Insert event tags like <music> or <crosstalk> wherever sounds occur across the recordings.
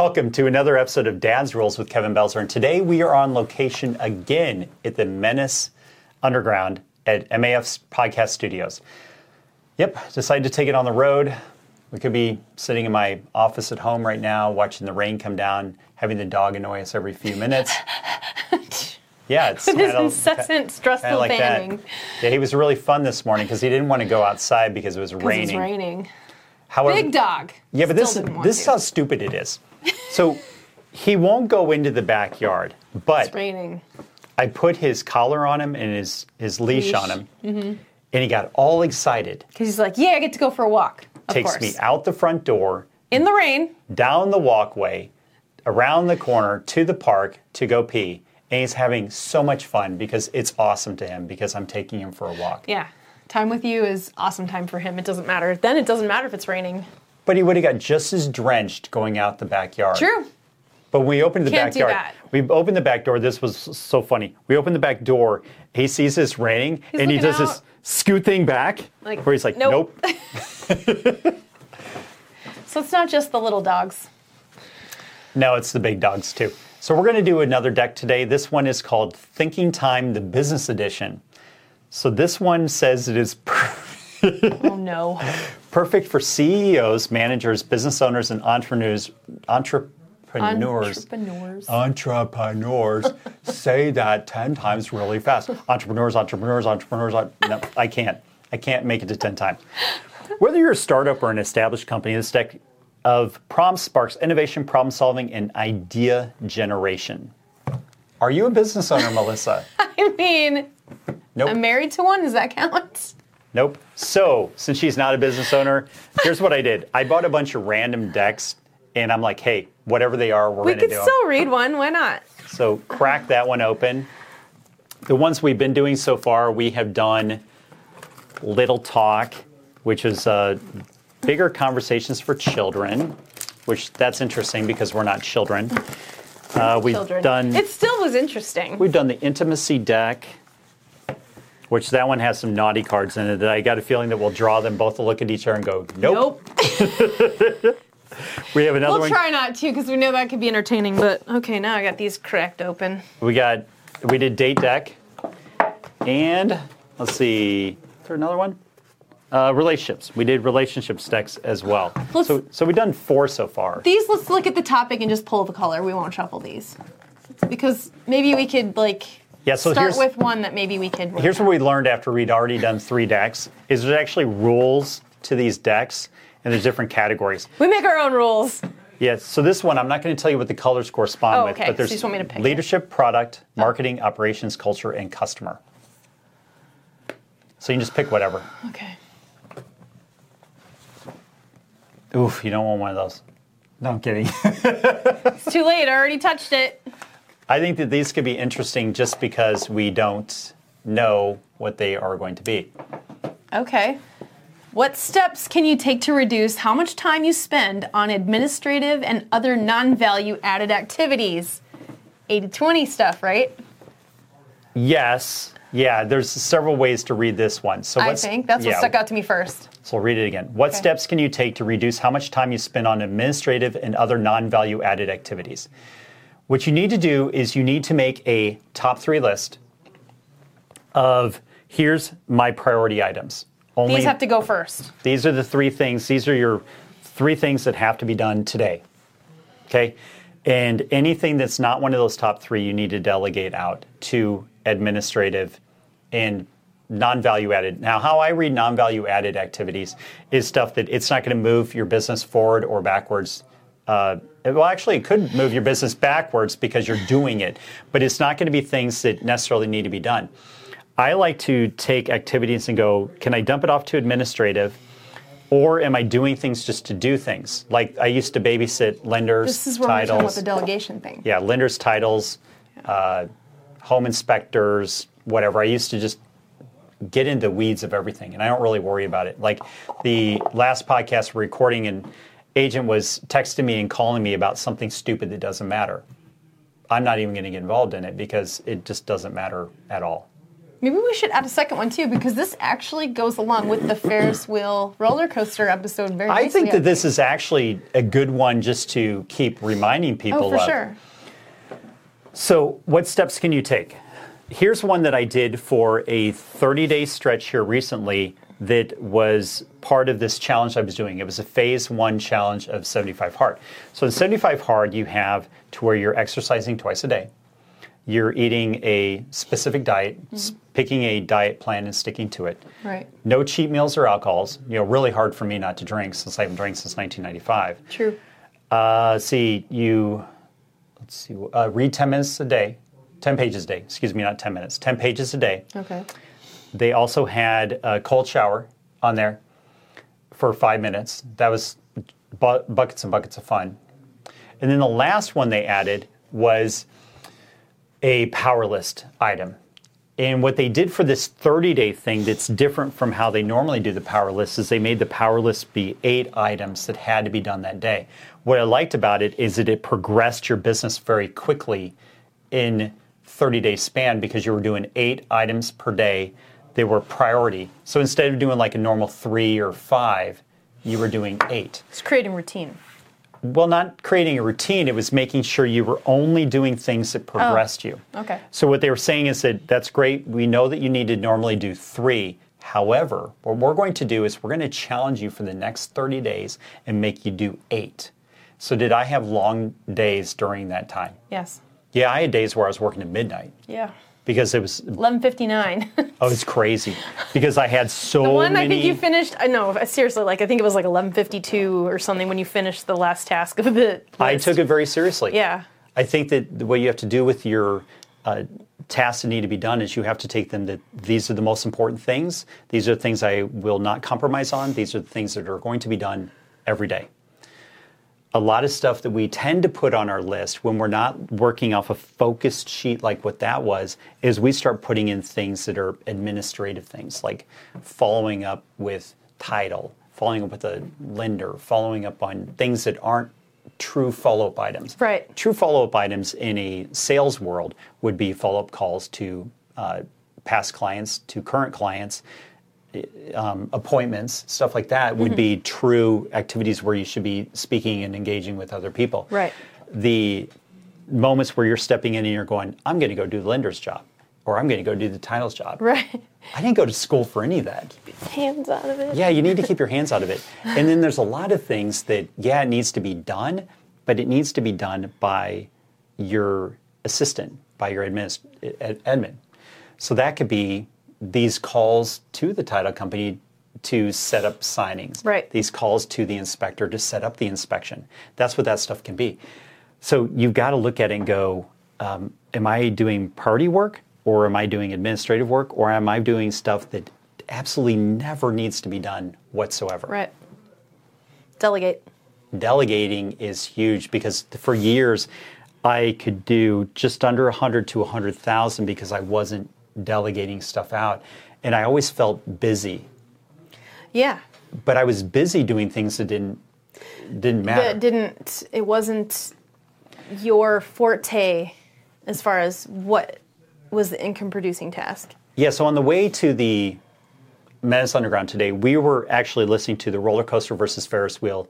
Welcome to another episode of Dad's Rules with Kevin Belzer. And today we are on location again at the Menace Underground at MAF's podcast studios. Yep, decided to take it on the road. We could be sitting in my office at home right now, watching the rain come down, having the dog annoy us every few minutes. <laughs> Yeah, it's This incessant, stressful like that. Yeah, he was really fun this morning because he didn't want to go outside because it was raining. It's raining. However, Big dog. Yeah, but Still this this is how stupid it is. So he won't go into the backyard, but It's raining. I put his collar on him and his his leash, Leash. on him, mm-hmm. and he got all excited. Because he's like, yeah, I get to go for a walk. Of Takes course. me out the front door, In the rain. down the walkway, around the corner to the park to go pee. And he's having so much fun because it's awesome to him because I'm taking him for a walk. Yeah. Time with you is awesome time for him. It doesn't matter. Then it doesn't matter if it's raining. But he would have got just as drenched going out the backyard. True. But when we opened the Can't backyard, we opened the back door. This was so funny. We opened the back door. He sees this raining, He's and he does this scoot thing back, Like, where he's like, nope. "Nope." <laughs> <laughs> So it's not just the little dogs. no, it's the big dogs too. So we're going to do another deck today. This one is called Thinking Time, the Business Edition. So this one says it is <laughs> Oh no. <laughs> perfect for CEOs, managers, business owners, and entrepreneurs. Entrepreneurs. Entrepreneurs. entrepreneurs <laughs> say that 10 times really fast. Entrepreneurs, entrepreneurs, entrepreneurs. No, I can't. I can't make it to 10 times. Whether you're a startup or an established company, this deck of prompts sparks innovation, problem solving, and idea generation. Are you a business owner, Melissa? <laughs> I mean, Nope. I'm married to one. Does that count? Nope. So, since she's not a business owner, here's what I did. I bought a bunch of random decks, and I'm like, hey, whatever they are, we're We going to could do 'em. still read one. Why not? So crack that one open. The ones we've been doing so far, we have done Little Talk, which is uh, bigger conversations for children, which that's interesting because we're not children. Uh, we've Children. done It still was interesting. we've done the intimacy deck, which that one has some naughty cards in it that I got a feeling that we'll draw them both to look at each other and go, nope. Nope. <laughs> We have another one. We'll one. try not to because we know that could be entertaining. But okay, now I got these cracked open. We got we did date deck, and let's see, is there another one? Uh, relationships. We did relationships decks as well. Let's- so so we've done four so far. These, let's look at the topic and just pull the color. We won't shuffle these because maybe we could like Yeah, so start with one that maybe we could. Here's what we learned after we'd already done three decks: is there's actually rules to these decks, and there's different categories. we make our own rules. Yes. So this one, I'm not going to tell you what the colors correspond Oh, with, but there's So you just want me to pick it? leadership, product, oh. marketing, operations, culture, and customer. So you can just pick whatever. Okay. Oof, you don't want one of those. No, I'm kidding. <laughs> It's too late. I already touched it. I think that these could be interesting just because we don't know what they are going to be. Okay. What steps can you take to reduce how much time you spend on administrative and other non value added activities? 80 20 stuff, right? Yes. Yeah, there's several ways to read this one. So I think that's what stuck out to me first. So I'll read it again. What Okay. steps can you take to reduce how much time you spend on administrative and other non-value added activities? What you need to do is you need to make a top three list of here's my priority items. Only These have to go first. These are the three things. These are your three things that have to be done today. Okay? And anything that's not one of those top three, you need to delegate out to administrative and non value added. Now, how I read non value added activities is stuff that it's not going to move your business forward or backwards. Uh, well, actually, it could move your business backwards because you're doing it, but it's not going to be things that necessarily need to be done. I like to take activities and go, can I dump it off to administrative? Or am I doing things just to do things? Like I used to babysit lenders, This is where we're about titles. the delegation thing. yeah, lenders, titles, uh, home inspectors, whatever. I used to just get into weeds of everything, and I don't really worry about it. Like the last podcast we're recording, and agent was texting me and calling me about something stupid that doesn't matter. I'm not even going to get involved in it because it just doesn't matter at all. Maybe we should add a second one too, because this actually goes along with the Ferris wheel roller coaster episode very I think that this is actually a good one just to keep reminding oh, people Oh, for of. sure. So, what steps can you take? Here's one that I did for a 30 day stretch here recently that was part of this challenge I was doing. It was a phase one challenge of 75 hard. So, in 75 hard, you have to where you're exercising twice a day, you're eating a specific diet, s- picking a diet plan and sticking to it. Right. No cheat meals or alcohols. You know, really hard for me not to drink since I haven't drank since 1995. True. Uh, see, you, let's see, uh, read 10 minutes a day, 10 pages a day, excuse me, not 10 minutes, 10 pages a day. Okay. They also had a cold shower on there for five minutes. That was bu- buckets and buckets of fun. And then the last one they added was a power list item. And what they did for this 30 day thing that's different from how they normally do the power list is they made the power list be eight items that had to be done that day. What I liked about it is that it progressed your business very quickly in 30 day span because you were doing eight items per day. They were priority. So instead of doing like a normal three or five, you were doing eight. It's creating routine. Well, not creating a routine, it was making sure you were only doing things that oh, progressed you. Okay. So what they were saying is that that's great. We know that you need to normally do three. However, what we're going to do is we're going to challenge you for the next 30 days and make you do eight. So did I have long days during that time? Yes. Yeah, I had days where I was working at midnight Yeah. Because it was Eleven fifty nine. oh, it's crazy because I had <laughs> so The one many. I think you finished. I know seriously. Like I think it was like eleven fifty two or something when you finished the last task of the. I took it very seriously. Yeah. I think that the what you have to do with your uh, tasks that need to be done is you have to take them that these are the most important things. These are the things I will not compromise on. These are the things that are going to be done every day. A lot of stuff that we tend to put on our list when we're not working off a focused sheet like what that was is we start putting in things that are administrative things like following up with title, following up with a lender, following up on things that aren't true follow up items. Right. True follow up items in a sales world would be follow up calls to uh, past clients, to current clients, um, appointments, stuff like that would be true activities where you should be speaking and engaging with other people. Right. The moments where you're stepping in and you're going, I'm going to go do the lender's job, or I'm going to go do the titles job. Right. I didn't go to school for any of that. Hands out of it. Yeah, you need to keep your hands out of it. And then there's a lot of things that, yeah, it needs to be done, but it needs to be done by your assistant, by your admin. admin. So that could be these calls to the title company to set up signings. Right. These calls to the inspector to set up the inspection. That's what that stuff can be. So you've got to look at it and go, um, am I doing party work or am I doing administrative work or am I doing stuff that absolutely never needs to be done whatsoever? Right. Delegate. Delegating is huge because for years I could do just under 100 to 100,000 because I wasn't delegating stuff out. And I always felt busy, Yeah. but I was busy doing things that didn't didn't matter. That didn't. It wasn't your forte as far as what was the income producing task. Yeah, so on the way to the Menace Underground today, we were actually listening to the roller coaster versus Ferris wheel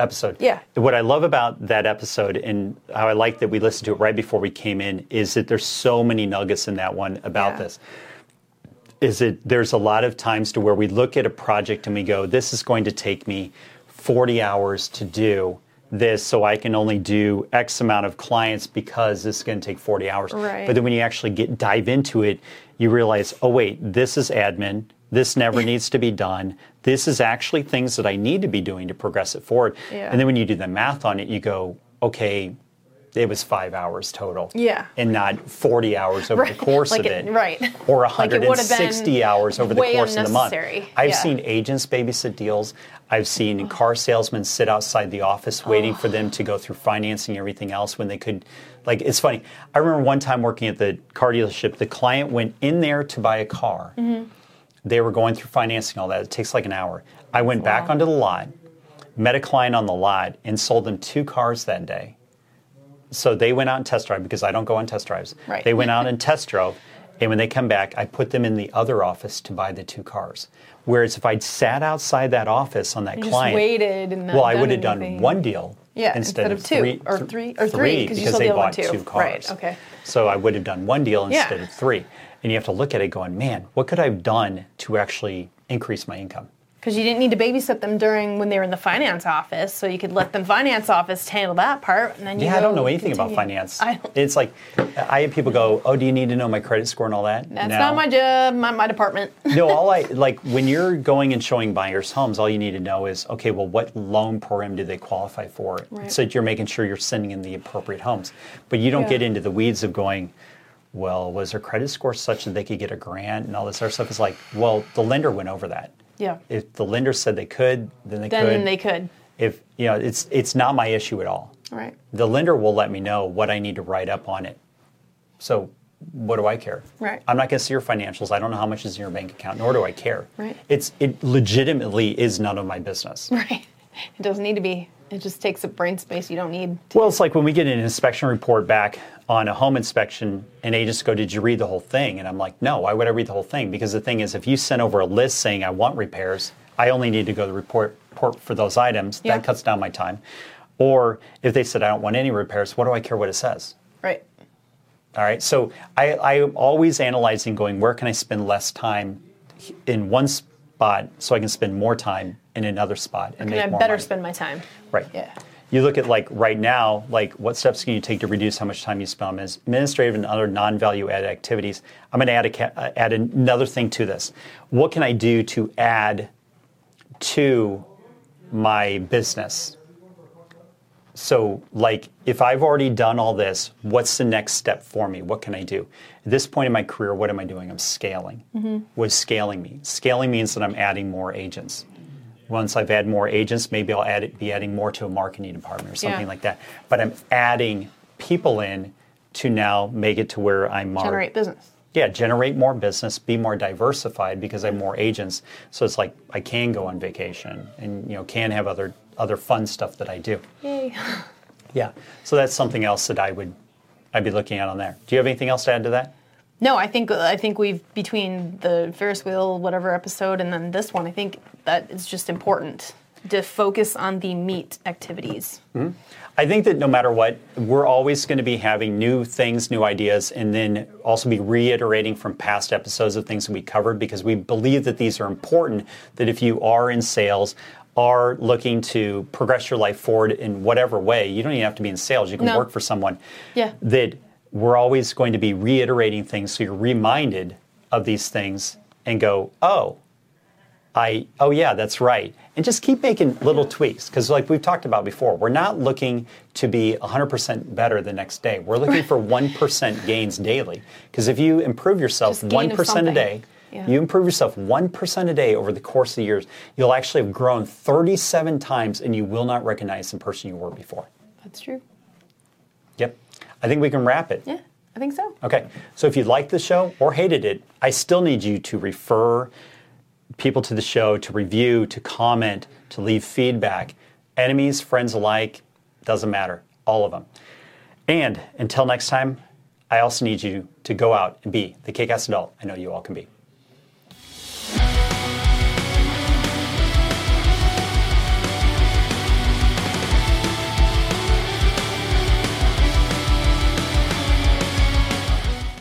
episode. Yeah. What I love about that episode and how I like that we listened to it right before we came in is that there's so many nuggets in that one about Yeah. this. Is that there's a lot of times to where we look at a project and we go, this is going to take me 40 hours to do this, so I can only do X amount of clients because this is going to take 40 hours. Right. But then when you actually get dive into it, you realize, oh wait, this is admin. This never needs to be done. This is actually things that I need to be doing to progress it forward. Yeah. And then when you do the math on it, you go, okay, it was five hours total. Yeah. And not 40 hours over Right. the <laughs> course Like of it- it. right. Or Like it 160 hours over the course of the month. I've Yeah. seen agents babysit deals. I've seen car salesmen sit outside the office waiting for them to go through financing and everything else when they could. Like, it's funny. I remember one time working at the car dealership, the client went in there to buy a car. Mm-hmm. They were going through financing, all that. It takes like an hour. I went back onto the lot, met a client on the lot, and sold them two cars that day. So they went out and test drive because I don't go on test drives. Right. They went out <laughs> and test drove, And when they come back, I put them in the other office to buy the two cars. Whereas if I'd sat outside that office on that You client, waited well, I would have done one deal Yeah, instead, instead of two, three, or three- or three, 'cause you because still they bought two. two cars. Right, okay. So I would have done one deal Yeah. instead of three. And you have to look at it going, man, what could I have done to actually increase my income? Because you didn't need to babysit them during when they were in the finance office, so you could let the finance office handle that part, and then you Yeah, I don't know anything about finance. <laughs> It's like I have people go, "Oh, do you need to know my credit score and all that?" that's no. not my job, not my department. <laughs> no, all I <laughs> like when you're going and showing buyers homes, all you need to know is okay, well, what loan program do they qualify for? Right. So that you're making sure you're sending in the appropriate homes. But you don't Yeah. get into the weeds of going, well, was their credit score such that they could get a grant and all this other stuff? It's like, well, the lender went over that. Yeah. If the lender said they could, then they Then could. Then they could. If you know, it's it's not my issue at all. Right. The lender will let me know what I need to write up on it. So, what do I care? Right. I'm not going to see your financials. I don't know how much is in your bank account, nor do I care. Right. It's it legitimately is none of my business. <laughs> Right. It doesn't need to be. It just takes up brain space you don't need. To, Well, it's like when we get an inspection report back on a home inspection, and agents go, "Did you read the whole thing?" And I'm like, "No. Why would I read the whole thing?" Because the thing is, if you send over a list saying I want repairs, I only need to go to the report, report for those items. Yeah. That cuts down my time. Or if they said I don't want any repairs, what do I care what it says? right. All right. So I, I'm always analyzing, going, where can I spend less time in one spot so I can spend more time in another spot and Can make I more better money? spend my time? Right. Yeah. You look at like right now, like what steps can you take to reduce how much time you spend on administrative and other non-value added activities? I'm going to add a uh, add another thing to this. What can I do to add to my business? So, like, if I've already done all this, what's the next step for me? What can I do? At this point in my career, what am I doing? I'm scaling. Mm-hmm. What does scaling mean? Scaling means that I'm adding more agents. Once I've added more agents, maybe I'll add it, be adding more to a marketing department or something Yeah. like that. But I'm adding people in to now make it to where I'm more Generate business. yeah, generate more business, be more diversified because I have more agents. So it's like I can go on vacation and you know can have other other fun stuff that I do. Yay. <laughs> Yeah. So that's something else that I would I'd be looking at on there. Do you have anything else to add to that? No, I think I think we've between the Ferris wheel whatever episode and then this one, I think that is just important to focus on the meat activities. Mm-hmm. I think that no matter what, we're always going to be having new things, new ideas, and then also be reiterating from past episodes of things that we covered because we believe that these are important. That if you are in sales, are looking to progress your life forward in whatever way, you don't even have to be in sales. You can No. work for someone. Yeah. That we're always going to be reiterating things so you're reminded of these things and go, oh, I oh yeah, that's right. And just keep making little tweaks because like we've talked about before, we're not looking to be 100% better the next day. We're looking for 1% gains daily. Because if you improve yourself Just 1% a day, Yeah. you improve yourself 1% a day over the course of the years, you'll actually have grown 37 times and you will not recognize the person you were before. That's true. Yep. I think we can wrap it. Yeah, I think so. Okay, so if you liked the show or hated it, I still need you to refer people to the show, to review, to comment, to leave feedback. Enemies, friends alike, doesn't matter, all of them. And until next time, I also need you to go out and be the kick ass adult I know you all can be.